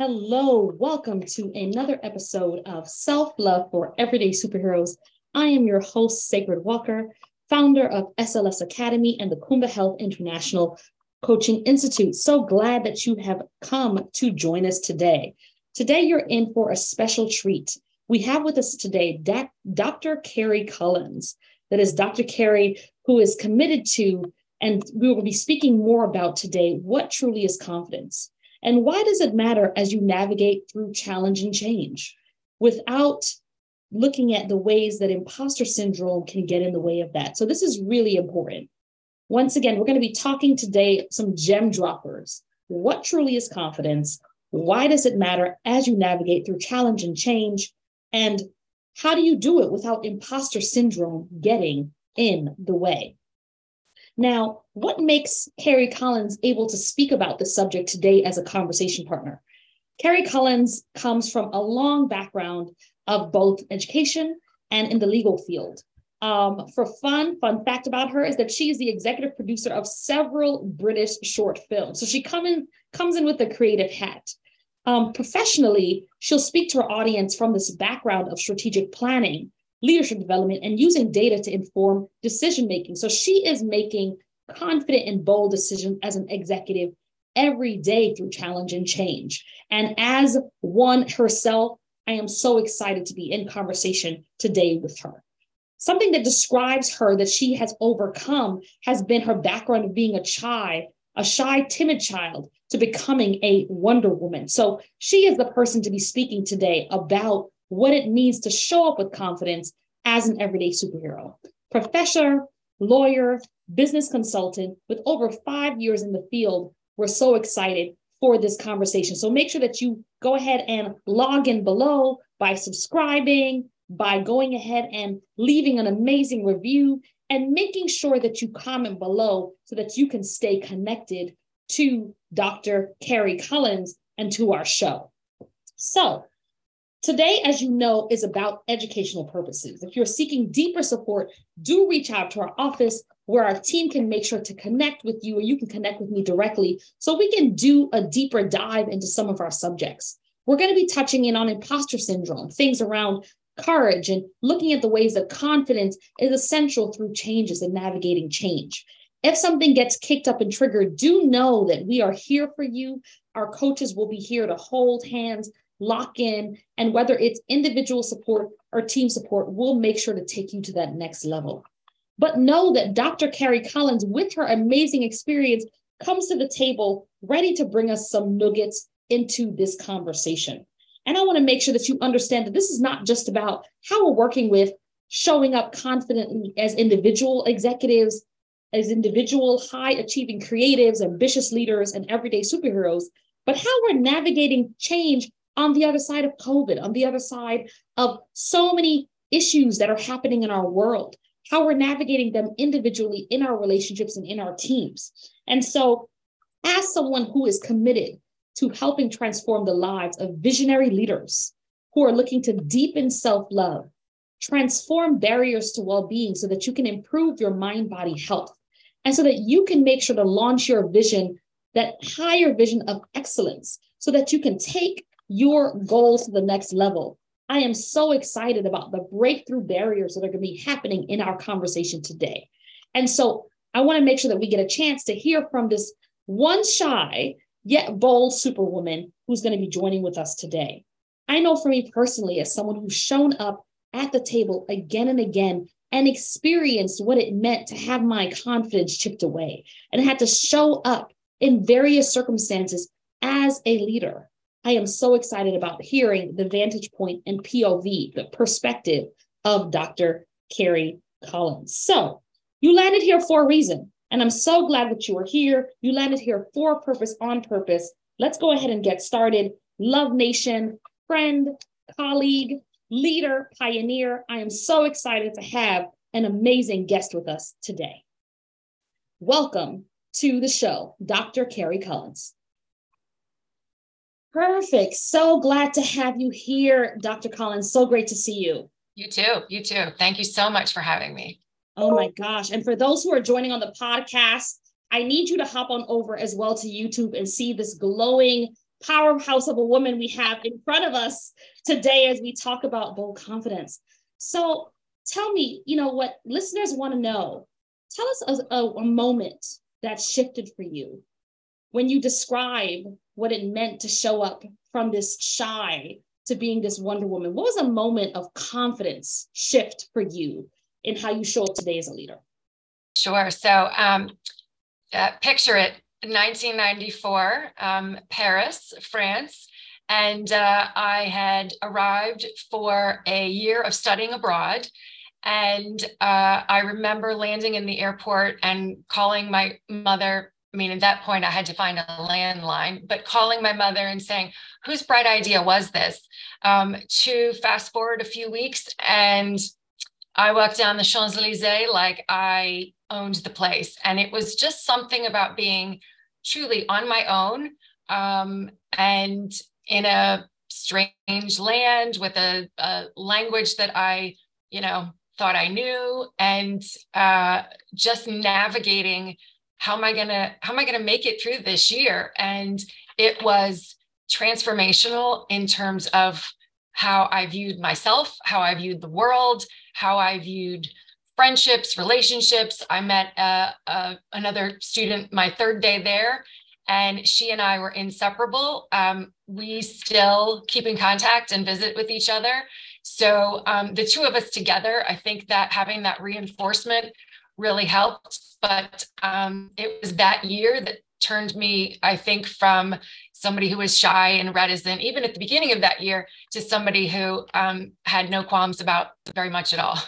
Hello, welcome to another episode of Self Love for Everyday Superheroes. I am your host, Sacred Walker, founder of SLS Academy and the Kuumba Health International Coaching Institute. So glad that you have come to join us today. Today, you're in for a special treat. We have with us today Dr. Carrie Collins. That is Dr. Carrie, who is committed to, and we will be speaking more about today, what truly is confidence. And why does it matter as you navigate through challenge and change without looking at the ways that imposter syndrome can get in the way of that? So, this is really important. Once again, we're going to be talking today some gem droppers. What truly is confidence? Why does it matter as you navigate through challenge and change? And how do you do it without imposter syndrome getting in the way? Now, what makes Carrie Collins able to speak about this subject today as a conversation partner? Carrie Collins comes from a long background of both education and in the legal field. Um, for fun, fun fact about her is that she is the executive producer of several British short films. So she come in, comes in with a creative hat. Um, professionally, she'll speak to her audience from this background of strategic planning, leadership development, and using data to inform decision making. So she is making confident and bold decisions as an executive every day through challenge and change. And as one herself, I am so excited to be in conversation today with her. Something that describes her that she has overcome has been her background of being a shy, a shy, timid child to becoming a Wonder Woman. So she is the person to be speaking today about what it means to show up with confidence as an everyday superhero. Professor, lawyer, business consultant with over five years in the field. We're so excited for this conversation. So make sure that you go ahead and log in below by subscribing, by going ahead and leaving an amazing review, and making sure that you comment below so that you can stay connected to Dr. Carrie Collins and to our show. So, Today, as you know, is about educational purposes. If you're seeking deeper support, do reach out to our office where our team can make sure to connect with you or you can connect with me directly so we can do a deeper dive into some of our subjects. We're going to be touching in on imposter syndrome, things around courage, and looking at the ways that confidence is essential through changes and navigating change. If something gets kicked up and triggered, do know that we are here for you. Our coaches will be here to hold hands, lock in, and whether it's individual support or team support, we'll make sure to take you to that next level. But know that Dr. Carrie Collins, with her amazing experience, comes to the table ready to bring us some nuggets into this conversation. And I want to make sure that you understand that this is not just about how we're working with showing up confidently as individual executives, as individual high achieving creatives, ambitious leaders, and everyday superheroes, but how we're navigating change on the other side of COVID, on the other side of so many issues that are happening in our world how we're navigating them individually in our relationships and in our teams. And so, as someone who is committed to helping transform the lives of visionary leaders who are looking to deepen self love, transform barriers to well being so that you can improve your mind body health, and so that you can make sure to launch your vision, that higher vision of excellence, so that you can take your goals to the next level I am so excited about the breakthrough barriers that are going to be happening in our conversation today. And so I want to make sure that we get a chance to hear from this one shy yet bold superwoman who's going to be joining with us today. I know for me personally, as someone who's shown up at the table again and again and experienced what it meant to have my confidence chipped away and had to show up in various circumstances as a leader. I am so excited about hearing the vantage point and POV, the perspective of Dr. Carrie Collins. So you landed here for a reason, and I'm so glad that you are here. You landed here for purpose, on purpose. Let's go ahead and get started. Love Nation, friend, colleague, leader, pioneer. I am so excited to have an amazing guest with us today. Welcome to the show, Dr. Carrie Collins. Perfect. So glad to have you here, Dr. Collins. So great to see you. You too. You too. Thank you so much for having me. Oh my gosh. And for those who are joining on the podcast, I need you to hop on over as well to YouTube and see this glowing powerhouse of a woman we have in front of us today as we talk about bold confidence. So tell me, you know, what listeners want to know. Tell us a, a, a moment that shifted for you when you describe what it meant to show up from this shy to being this Wonder Woman. What was a moment of confidence shift for you in how you show up today as a leader? Sure. So um, uh, picture it 1994, um, Paris, France. And uh, I had arrived for a year of studying abroad. And uh, I remember landing in the airport and calling my mother. I mean, at that point, I had to find a landline, but calling my mother and saying, whose bright idea was this? Um, to fast forward a few weeks, and I walked down the Champs Elysees like I owned the place. And it was just something about being truly on my own um, and in a strange land with a, a, language that I, you know, thought I knew, and uh, just navigating how am I gonna how am I gonna make it through this year? And it was transformational in terms of how I viewed myself, how I viewed the world, how I viewed friendships, relationships. I met uh, uh, another student my third day there, and she and I were inseparable. Um, we still keep in contact and visit with each other. So um, the two of us together, I think that having that reinforcement really helped. But um, it was that year that turned me, I think, from somebody who was shy and reticent, even at the beginning of that year, to somebody who um, had no qualms about very much at all.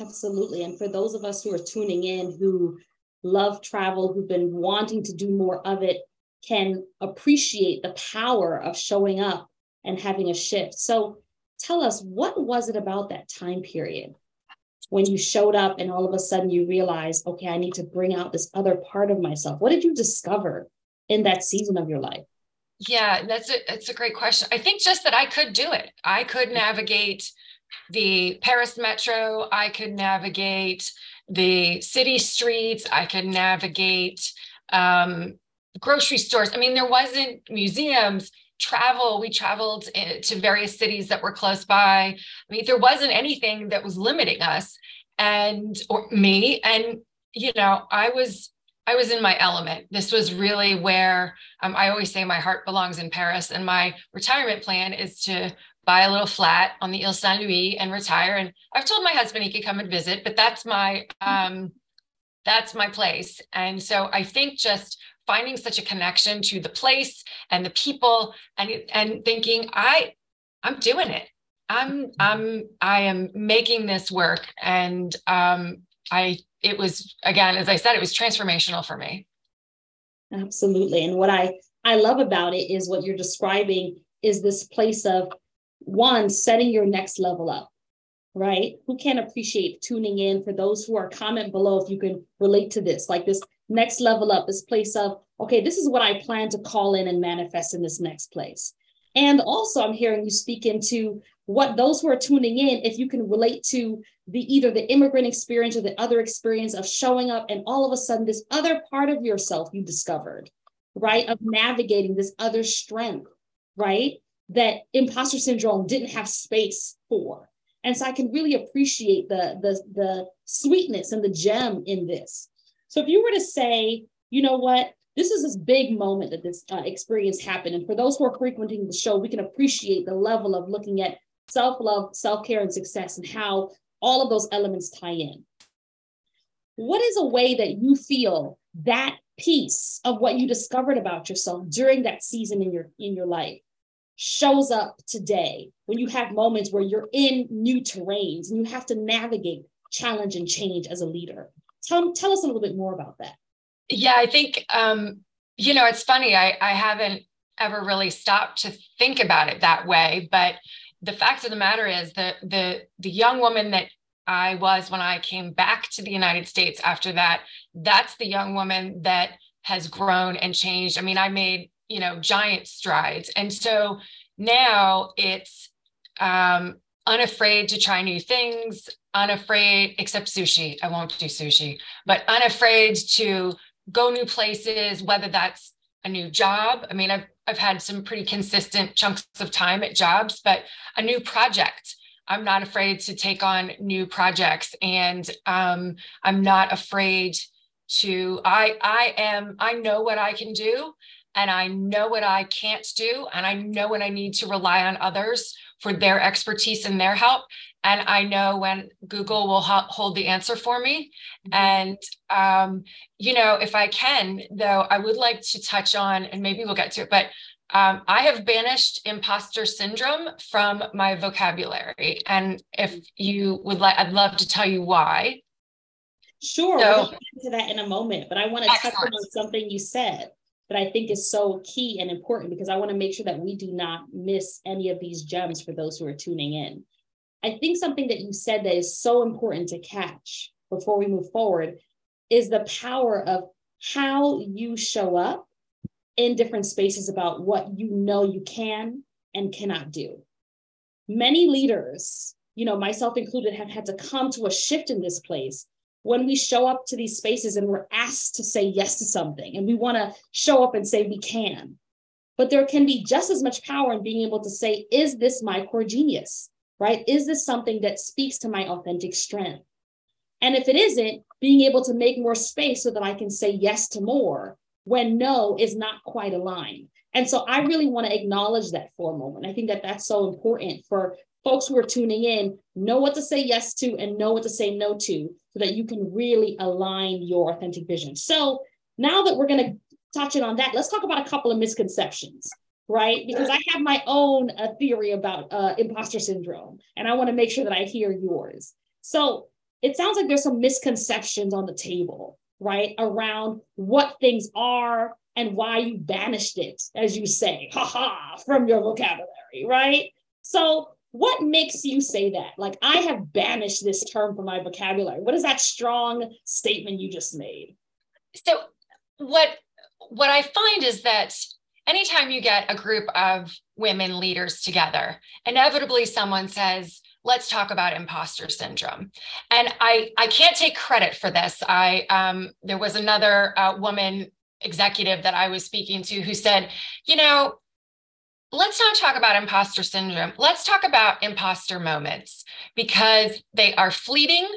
Absolutely. And for those of us who are tuning in who love travel, who've been wanting to do more of it, can appreciate the power of showing up and having a shift. So tell us, what was it about that time period when you showed up and all of a sudden you realized, okay, I need to bring out this other part of myself? What did you discover in that season of your life? Yeah, that's a that's a great question. I think just that I could do it. I could navigate the Paris metro, I could navigate the city streets, I could navigate um, grocery stores. I mean, there wasn't museums, travel. We traveled eh, to various cities that were close by. I mean, there wasn't anything that was limiting us and or me. And you know, I was I was in my element. This was really where um, I always say my heart belongs in Paris, and my retirement plan is to buy a little flat on the Ile Saint Louis and retire. And I've told my husband he could come and visit, but that's my um, that's my place. And so I think just finding such a connection to the place and the people, and and thinking I I'm doing it. I'm I'm I am making this work, and um, I it was again as I said it was transformational for me. Absolutely, and what I I love about it is what you're describing is this place of one, setting your next level up, right? Who can appreciate tuning in for those who are comment below if you can relate to this, like this next level up, this place of, okay, this is what I plan to call in and manifest in this next place. And also, I'm hearing you speak into what those who are tuning in, if you can relate to the either the immigrant experience or the other experience of showing up and all of a sudden this other part of yourself you discovered, right? Of navigating this other strength, right? that imposter syndrome didn't have space for. And so I can really appreciate the, the, the sweetness and the gem in this. So if you were to say, you know what, this is this big moment that this uh, experience happened. And for those who are frequenting the show, we can appreciate the level of looking at self love, self care, and success and how all of those elements tie in. What is a way that you feel that piece of what you discovered about yourself during that season in your in your life shows up today when you have moments where you're in new terrains and you have to navigate challenge and change as a leader. Tell, tell us a little bit more about that. Yeah, I think, um, you know, it's funny. I, I haven't ever really stopped to think about it that way. But the fact of the matter is that the, the young woman that I was when I came back to the United States after that, that's the young woman that has grown and changed. I mean, I made you know giant strides and so now it's um unafraid to try new things unafraid except sushi i won't do sushi but unafraid to go new places whether that's a new job. I mean, I've I've had some pretty consistent chunks of time at jobs, but a new project. I'm not afraid to take on new projects, and um, I'm not afraid to. I I am. I know what I can do, and I know what I can't do, and I know when I need to rely on others for their expertise and their help. And I know when Google will hold the answer for me. Mm-hmm. And, um, you know, if I can, though, I would like to touch on, and maybe we'll get to it, but um, I have banished imposter syndrome from my vocabulary. And if you would like, I'd love to tell you why. Sure, so, we'll get into that in a moment, but I want to touch on something you said that I think is so key and important because I want to make sure that we do not miss any of these gems for those who are tuning in. I think something that you said that is so important to catch before we move forward is the power of how you show up in different spaces about what you know you can and cannot do. Many leaders, you know, myself included, have had to come to a shift in this place when we show up to these spaces and we're asked to say yes to something and we want to show up and say we can. But there can be just as much power in being able to say, is this my core genius? Right? Is this something that speaks to my authentic strength? And if it isn't, being able to make more space so that I can say yes to more when no is not quite aligned. And so I really want to acknowledge that for a moment. I think that that's so important for folks who are tuning in, know what to say yes to and know what to say no to so that you can really align your authentic vision. So now that we're going to touch it on that, let's talk about a couple of misconceptions, right? Because I have my own uh, theory about uh, imposter syndrome, and I want to make sure that I hear yours. So it sounds like there's some misconceptions on the table, right, around what things are and why you banished it, as you say, haha, from your vocabulary, right? So what makes you say that? Like, I have banished this term from my vocabulary. What is that strong statement you just made? So, what what I find is that anytime you get a group of women leaders together, inevitably someone says, let's talk about imposter syndrome and i i can't take credit for this i um, there was another uh, woman executive that i was speaking to who said you know let's not talk about imposter syndrome. Let's talk about imposter moments because they are fleeting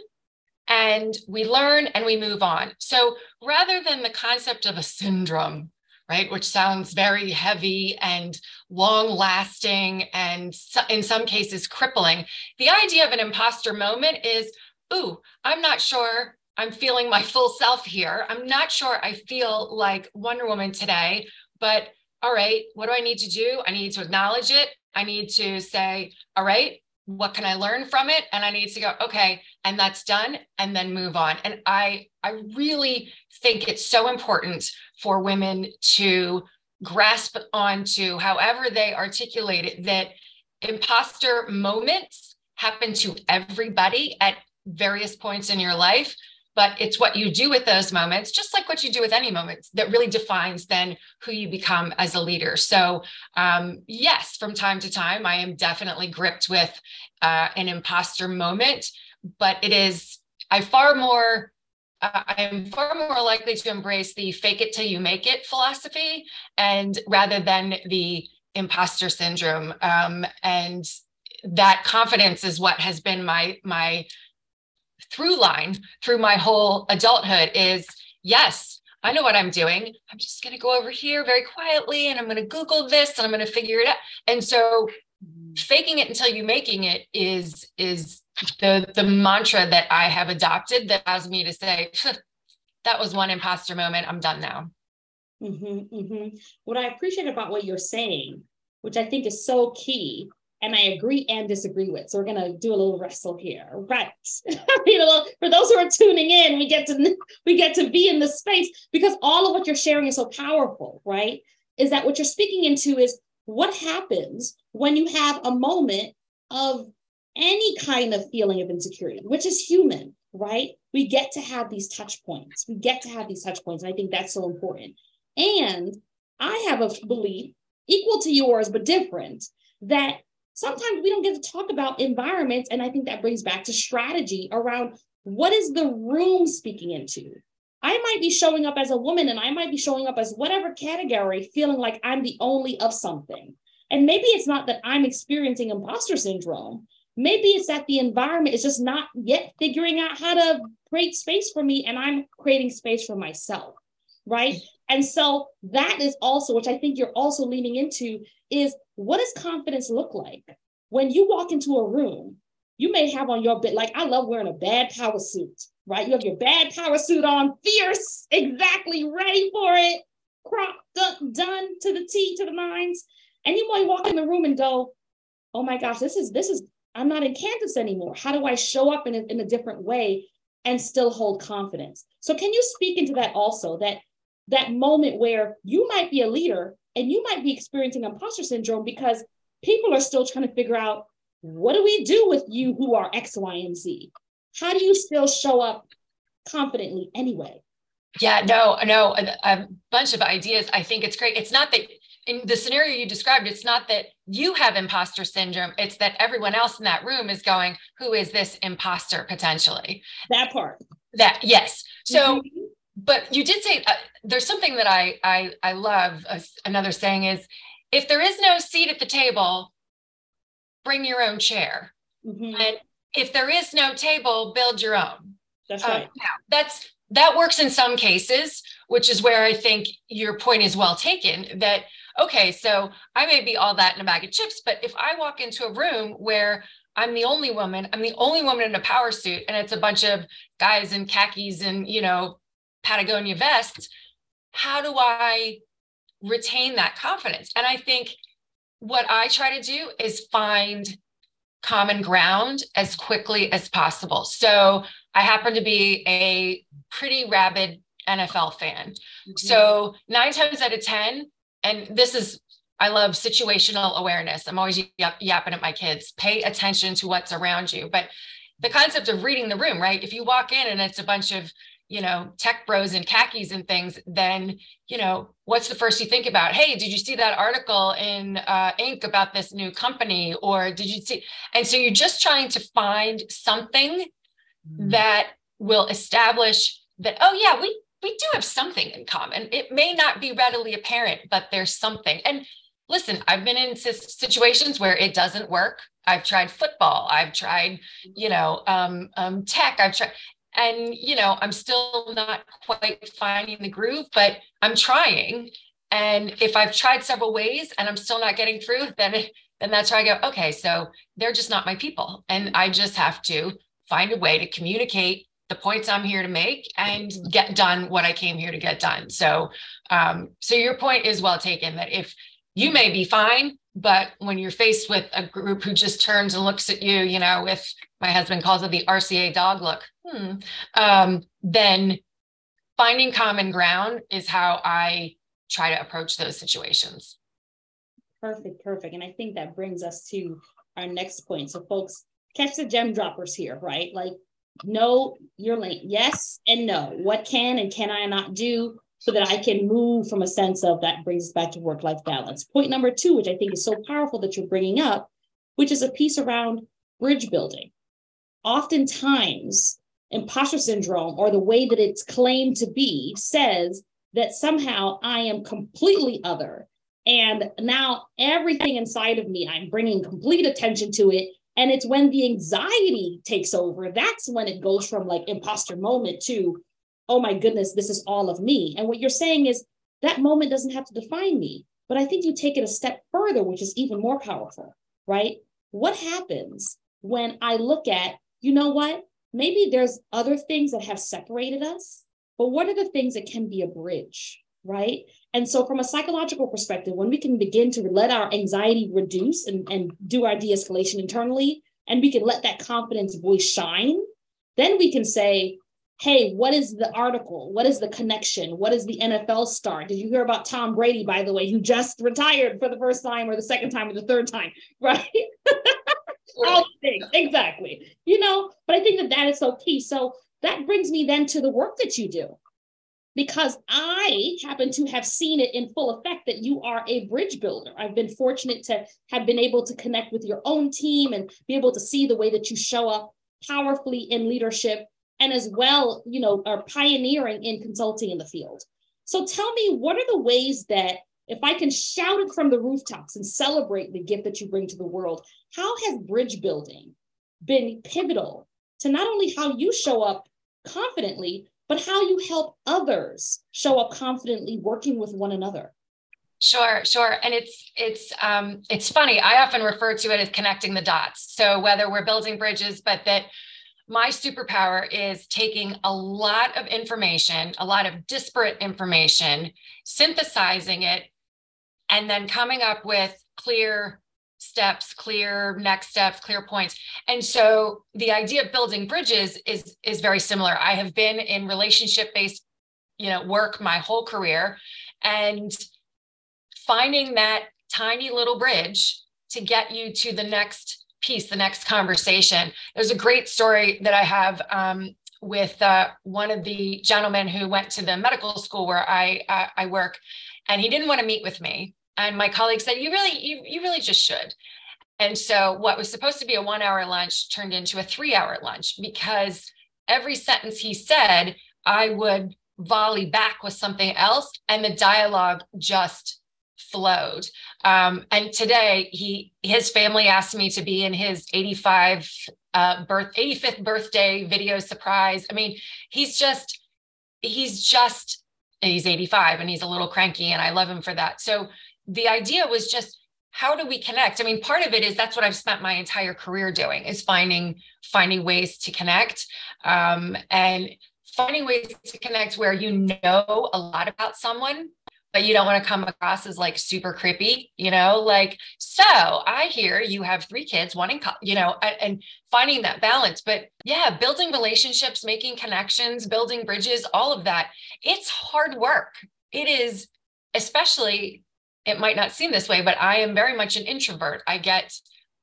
and we learn and we move on. So rather than the concept of a syndrome, right, which sounds very heavy and long lasting and in some cases crippling, the idea of an imposter moment is, ooh, I'm not sure I'm feeling my full self here. I'm not sure I feel like Wonder Woman today, but all right, what do I need to do? I need to acknowledge it. I need to say, all right, what can I learn from it? And I need to go, okay, and that's done, and then move on. And I I really think it's so important for women to grasp onto, however they articulate it, that imposter moments happen to everybody at various points in your life but it's what you do with those moments just like what you do with any moments that really defines then who you become as a leader. So um, yes from time to time i am definitely gripped with uh, an imposter moment but it is i far more uh, I am far more likely to embrace the fake it till you make it philosophy and rather than the imposter syndrome. Um, and that confidence is what has been my my through line through my whole adulthood is yes, I know what I'm doing. I'm just going to go over here very quietly and I'm going to Google this and I'm going to figure it out. And so faking it until you making it is is the the mantra that I have adopted that allows me to say that was one imposter moment. I'm done now. Mm-hmm, mm-hmm. What I appreciate about what you're saying, which I think is so key, and I agree and disagree with. So we're gonna do a little wrestle here, right? for those who are tuning in, we get to we get to be in the space because all of what you're sharing is so powerful, right? Is that what you're speaking into is what happens when you have a moment of any kind of feeling of insecurity, which is human, right? We get to have these touch points. We get to have these touch points. And I think that's so important. And I have a belief equal to yours, but different, that sometimes we don't get to talk about environments. And I think that brings back to strategy around what is the room speaking into? I might be showing up as a woman and I might be showing up as whatever category, feeling like I'm the only of something. And maybe it's not that I'm experiencing imposter syndrome. Maybe it's that the environment is just not yet figuring out how to create space for me and I'm creating space for myself. Right. Mm-hmm. And so that is also, which I think you're also leaning into, is what does confidence look like? When you walk into a room, you may have on your bed, like I love wearing a bad power suit, right? You have your bad power suit on, fierce, exactly ready for it, crop done, done to the T, to the nines. And you might walk in the room and go, oh my gosh, this is, this is, I'm not in Kansas anymore. How do I show up in a, in a different way and still hold confidence? So can you speak into that also, that that moment where you might be a leader and you might be experiencing imposter syndrome because people are still trying to figure out what do we do with you who are X, Y, and Z? How do you still show up confidently anyway? Yeah, no, no, a, a bunch of ideas. I think it's great. It's not that in the scenario you described, it's not that you have imposter syndrome, it's that everyone else in that room is going, who is this imposter potentially? That part. That, yes. So, mm-hmm. But you did say uh, there's something that I, I, I love. Uh, another saying is, if there is no seat at the table, bring your own chair. Mm-hmm. And if there is no table, build your own. That's right. Uh, now, that's that works in some cases, which is where I think your point is well taken. That okay, so I may be all that in a bag of chips, but if I walk into a room where I'm the only woman, I'm the only woman in a power suit, and it's a bunch of guys in khakis and you know Patagonia vests, how do I retain that confidence? And I think what I try to do is find common ground as quickly as possible. So I happen to be a pretty rabid NFL fan. Mm-hmm. So nine times out of 10, and this is, I love situational awareness. I'm always yapping at my kids, pay attention to what's around you. But the concept of reading the room, right? If you walk in and it's a bunch of you know, tech bros and khakis and things, then, you know, what's the first you think about? Hey, did you see that article in uh, Inc. about this new company? Or did you see? And so you're just trying to find something mm. that will establish that, oh, yeah, we, we do have something in common. It may not be readily apparent, but there's something. And listen, I've been in situations where it doesn't work. I've tried football. I've tried, you know, um, um, tech. I've tried, and you know i'm still not quite finding the groove but i'm trying. And if i've tried several ways and i'm still not getting through then then that's where i go okay so they're just not my people. And i just have to find a way to communicate the points i'm here to make and get done what i came here to get done. So um so your point is well taken that if you may be fine but when you're faced with a group who just turns and looks at you you know with my husband calls it the rca dog look hmm, um, then finding common ground is how I try to approach those situations. Perfect, perfect. And I think that brings us to our next point. So, folks, catch the gem droppers here, right? Like, know your lane. Yes and no. What can and can I not do so that I can move from a sense of that brings us back to work life balance. Point number two, which I think is so powerful that you're bringing up, which is a piece around bridge building. Oftentimes, imposter syndrome or the way that it's claimed to be says that somehow I am completely other. And now everything inside of me, I'm bringing complete attention to it. And it's when the anxiety takes over, that's when it goes from like imposter moment to, oh my goodness, this is all of me. And what you're saying is that moment doesn't have to define me. But I think you take it a step further, which is even more powerful, right? What happens when I look at, you know what? maybe there's other things that have separated us, but what are the things that can be a bridge, right? And so, from a psychological perspective, when we can begin to let our anxiety reduce and, and do our de escalation internally, and we can let that confidence voice shine, then we can say, hey, what is the article? What is the connection? What is the NFL star? Did you hear about Tom Brady, by the way, who just retired for the first time or the second time or the third time, right? all things exactly you know but i think that that is so key so that brings me then to the work that you do because i happen to have seen it in full effect that you are a bridge builder i've been fortunate to have been able to connect with your own team and be able to see the way that you show up powerfully in leadership and as well, you know, are pioneering in consulting in the field. So tell me, what are the ways that if I can shout it from the rooftops and celebrate the gift that you bring to the world, how has bridge building been pivotal to not only how you show up confidently, but how you help others show up confidently working with one another? Sure, sure. And it's it's um it's funny. I often refer to it as connecting the dots. So whether we're building bridges, but that my superpower is taking a lot of information, a lot of disparate information, synthesizing it, and then coming up with clear steps clear next steps clear points. And so the idea of building bridges is is very similar. I have been in relationship based you know work my whole career and finding that tiny little bridge to get you to the next piece, the next conversation. There's a great story that I have um, with uh, one of the gentlemen who went to the medical school where I uh, I work, and he didn't want to meet with me. And my colleague said, "You really, you, you really just should." And so, what was supposed to be a one-hour lunch turned into a three-hour lunch because every sentence he said, I would volley back with something else, and the dialogue just flowed. Um, and today he his family asked me to be in his 85 uh, birth 85th birthday video surprise. I mean, he's just he's just he's 85 and he's a little cranky and I love him for that. So the idea was just how do we connect? I mean, part of it is that's what I've spent my entire career doing is finding finding ways to connect um, and finding ways to connect where you know a lot about someone but you don't want to come across as like super creepy, you know, like, so I hear you have three kids, one in, you know, and finding that balance. But yeah, building relationships, making connections, building bridges, all of that, it's hard work. It is, especially, it might not seem this way, but I am very much an introvert. I get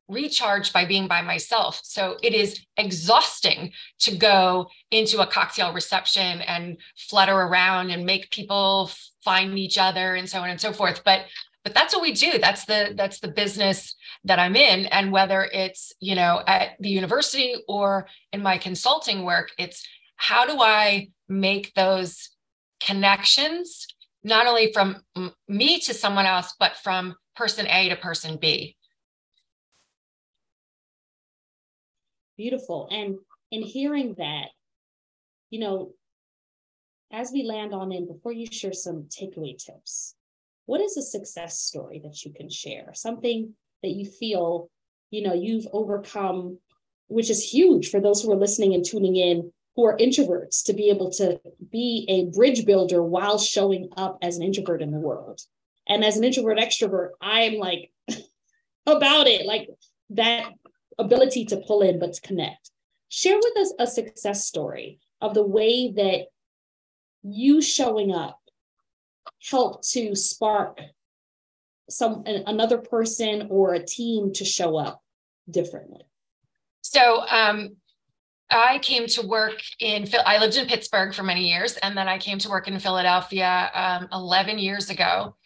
recharged by being by myself. So it is exhausting to go into a cocktail reception and flutter around and make people find each other and so on and so forth. But but that's what we do. That's the that's the business that I'm in. And whether it's, you know, at the university or in my consulting work, it's how do I make those connections, not only from me to someone else, but from person A to person B. Beautiful. And in hearing that, you know, as we land on in, before you share some takeaway tips, what is a success story that you can share? Something that you feel, you know, you've overcome, which is huge for those who are listening and tuning in who are introverts to be able to be a bridge builder while showing up as an introvert in the world. And as an introvert extrovert, I'm like about it, like that ability to pull in but to connect. Share with us a success story of the way that you showing up help to spark some another person or a team to show up differently. So um, i came to work in i lived in pittsburgh for many years and then i came to work in philadelphia um, 11 years ago.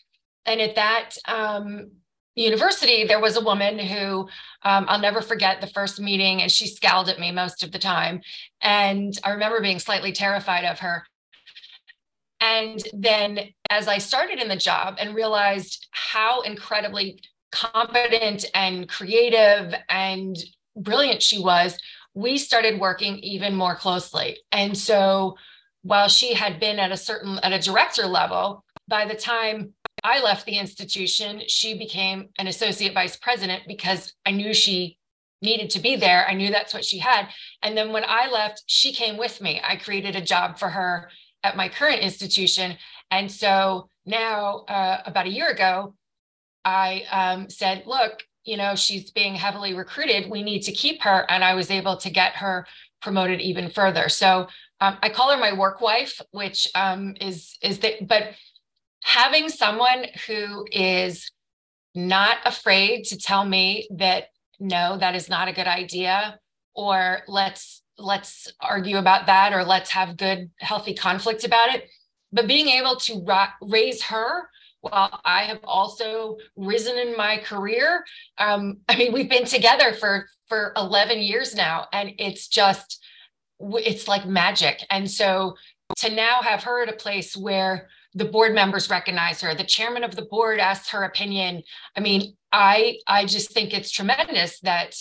And at that um, university there was a woman who um, i'll never forget the first meeting and she scowled at me most of the time. And i remember being slightly terrified of her and then as I started in the job and realized how incredibly competent and creative and brilliant she was, we started working even more closely. And so while she had been at a certain at a director level, by the time I left the institution, she became an associate vice president because I knew she needed to be there. I knew that's what she had. And then when I left, she came with me. I created a job for her at my current institution. And so now, uh, about a year ago, I um, said, look, you know, she's being heavily recruited. We need to keep her. And I was able to get her promoted even further. So um, I call her my work wife, which um, is, is that, but having someone who is not afraid to tell me that, no, that is not a good idea, or let's let's argue about that or let's have good healthy conflict about it but being able to ra- raise her while i have also risen in my career um, i mean we've been together for for 11 years now and it's just it's like magic. And so to now have her at a place where the board members recognize her, the chairman of the board asks her opinion. I mean, I I just think it's tremendous that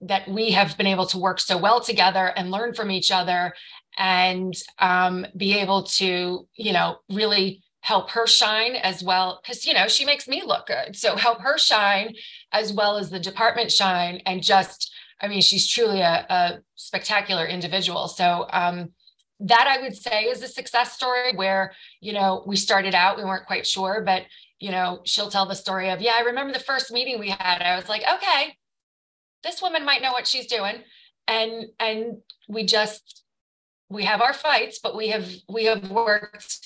that we have been able to work so well together and learn from each other and um, be able to, you know, really help her shine as well because you know she makes me look good. So help her shine as well as the department shine and just i mean she's truly a, a spectacular individual. So um, that i would say is a success story where you know we started out we weren't quite sure but you know she'll tell the story of yeah i remember the first meeting we had. I was like okay this woman might know what she's doing. And and we just we have our fights but we have we have worked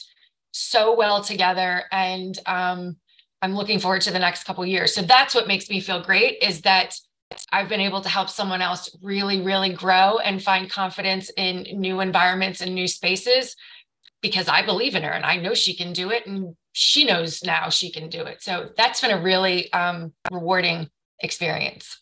so well together. And um, i'm looking forward to the next couple years. So that's what makes me feel great is that i've been able to help someone else really really grow and find confidence in new environments and new spaces because i believe in her and i know she can do it and she knows now she can do it. So that's been a really um, rewarding experience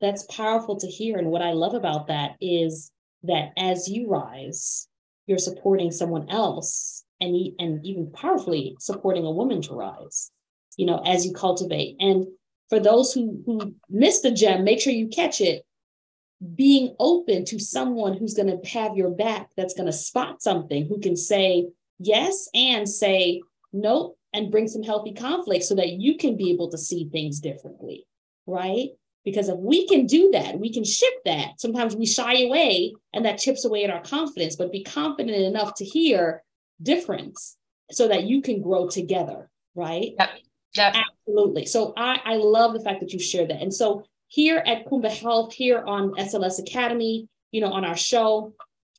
that's powerful to hear. And what I love about that is that as you rise, you're supporting someone else and, and even powerfully supporting a woman to rise, you know, as you cultivate. And for those who, who missed the gem, make sure you catch it. Being open to someone who's going to have your back, that's going to spot something, who can say yes and say nope and bring some healthy conflict so that you can be able to see things differently, right? Because if we can do that, we can shift that. Sometimes we shy away and that chips away at our confidence, but be confident enough to hear difference so that you can grow together, right? Yep. Yep. Absolutely. So I, I love the fact that you shared that. And so here at Kuumba Health, here on SLS Academy, you know, on our show,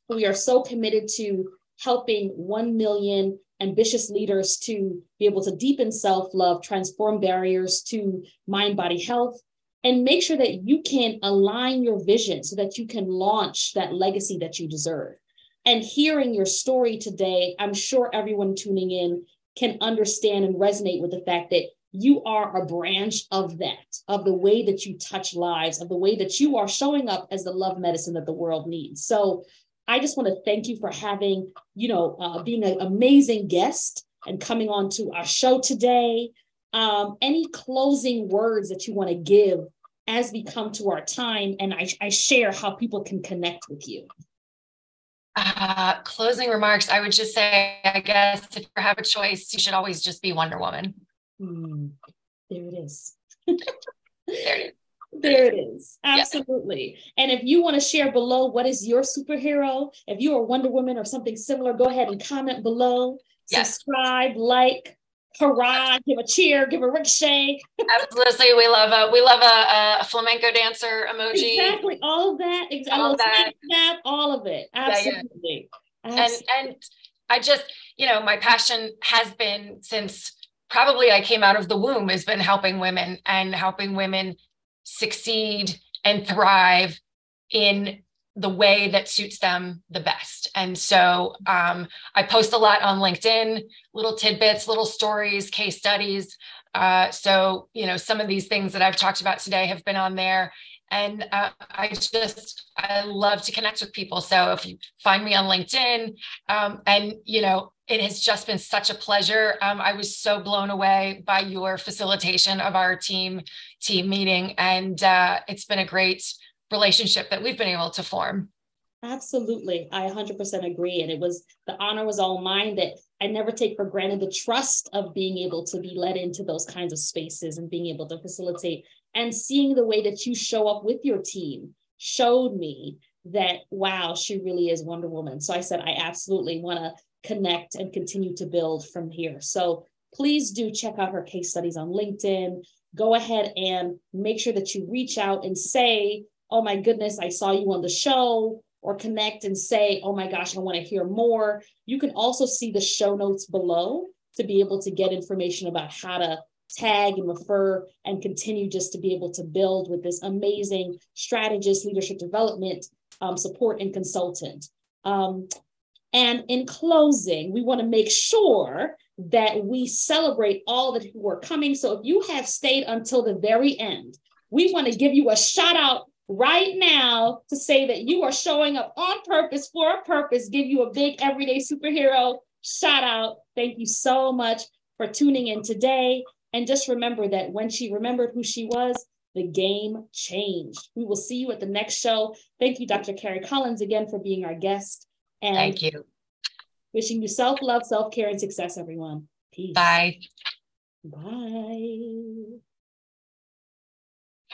we are so committed to helping 1 million ambitious leaders to be able to deepen self love, transform barriers to mind body health, and make sure that you can align your vision so that you can launch that legacy that you deserve. And hearing your story today, I'm sure everyone tuning in can understand and resonate with the fact that you are a branch of that, of the way that you touch lives, of the way that you are showing up as the love medicine that the world needs. So I just want to thank you for having, you know, uh, being an amazing guest and coming on to our show today um, any closing words that you want to give as we come to our time and I, I share how people can connect with you? Uh, closing remarks. I would just say, I guess, if you have a choice, you should always just be Wonder Woman. Hmm. There it is. there it is. There it is. Absolutely. Yeah. And if you want to share below what is your superhero, if you are Wonder Woman or something similar, go ahead and comment below. Yes. Subscribe, like, hurrah, give a cheer, give a ricochet. Absolutely. We love a we love a, a, flamenco dancer emoji. Exactly. All of that. Exactly. All of that. All of it. Absolutely. Yeah, yeah. Absolutely. And and I just, you know, my passion has been since probably I came out of the womb has been helping women and helping women succeed and thrive in the way that suits them the best. And so um, I post a lot on LinkedIn, little tidbits, little stories, case studies. Uh, so, you know, some of these things that I've talked about today have been on there. And uh, I just, I love to connect with people. So if you find me on LinkedIn, um, and, you know, it has just been such a pleasure. Um, I was so blown away by your facilitation of our team team meeting, and uh, it's been a great relationship that we've been able to form. Absolutely. I 100% agree. And it was the honor was all mine that I never take for granted the trust of being able to be led into those kinds of spaces and being able to facilitate and seeing the way that you show up with your team showed me that, wow, she really is Wonder Woman. So I said, I absolutely want to connect and continue to build from here. So please do check out her case studies on LinkedIn. Go ahead and make sure that you reach out and say, oh my goodness, I saw you on the show, or connect and say, oh my gosh, I want to hear more. You can also see the show notes below to be able to get information about how to tag and refer and continue just to be able to build with this amazing strategist, leadership development um, support and consultant. Um, And in closing, we want to make sure that we celebrate all that who are coming. So if you have stayed until the very end, we want to give you a shout out right now to say that you are showing up on purpose for a purpose, give you a big everyday superhero shout out. Thank you so much for tuning in today. And just remember that when she remembered who she was, the game changed. We will see you at the next show. Thank you, Dr. Carrie Collins, again for being our guest. And Thank you. Wishing you self love, self care, and success, everyone. Peace. Bye. Bye.